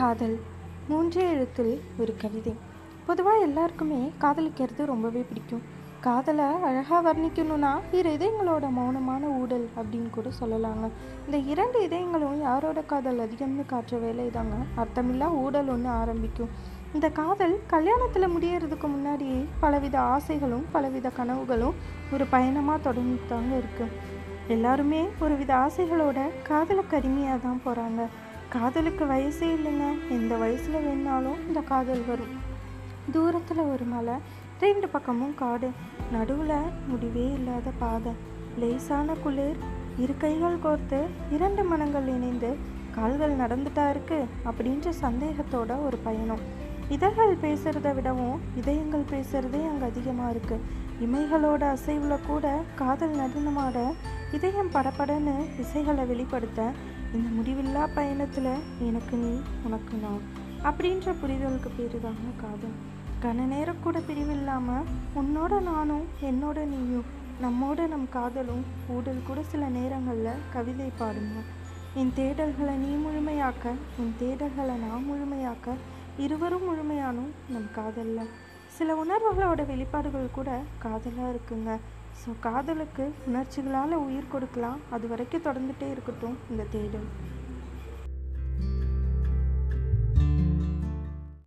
காதல். மூன்றே எழுத்தில் ஒரு கவிதை. பொதுவாக எல்லாருக்குமே காதலிக்கிறது ரொம்பவே பிடிக்கும். காதலை அழகாக வர்ணிக்கணும்னா இரு இதயங்களோட மௌனமான ஊடல் அப்படின்னு கூட சொல்லலாங்க. இந்த இரண்டு இதயங்களும் யாரோட காதல் அதிகம்னு காட்டுற வேலை தாங்க. அர்த்தமில்லா ஊடல் ஒன்று ஆரம்பிக்கும். இந்த காதல் கல்யாணத்தில் முடியறதுக்கு முன்னாடியே பலவித ஆசைகளும் பலவித கனவுகளும் ஒரு பயணமாக தொடர்ந்து தாங்க இருக்குது எல்லாருமே ஒரு வித ஆசைகளோட காதலுக்கு அடிமையாக தான் போகிறாங்க காதலுக்கு வயசே இல்லைங்க. எந்த வயசில் வேணாலும் இந்த காதல் வரும். தூரத்தில் ஒரு மலை ரெண்டு பக்கமும் காடு. நடுவில் முடிவே இல்லாத பாதை. லேசான குளிர் இரு கைகள் கோர்த்து இரண்டு மனங்கள் இணைந்து கால்கள் நடந்துட்டா இருக்கு அப்படின்ற சந்தேகத்தோட ஒரு பயணம். இதழ்கள் பேசுகிறத விடவும் இதயங்கள் பேசுறதே அங்கே அதிகமாக இருக்குது இமைகளோட அசைவில் கூட காதல் நடனமாட இதயம் படபடன்னு இசைகளை வெளிப்படுத்த இந்த முடிவில்லா பயணத்தில் எனக்கு நீ உனக்கு நான் அப்படின்ற புரிதலுக்கு பேர் தாங்க காதல். கன நேரம் கூட பிரிவில்லாமல் உன்னோட நானும் என்னோட நீயும் நம்மோட நம் காதலும் ஊடல் கூட சில நேரங்களில் கவிதை பாடுமா. என் தேடல்களை நீ முழுமையாக்க என் தேடல்களை நான் முழுமையாக்க இருவரும் முழுமையானும் நம் காதலில். சில உணர்வுகளோட வெளிப்பாடுகள் கூட காதலாக இருக்குங்க. ஸோ காதலுக்கு உணர்ச்சிகளால் உயிர் கொடுக்கலாம். அது வரைக்கும் தொடர்ந்துகிட்டே இருக்கட்டும் இந்த தேடல்.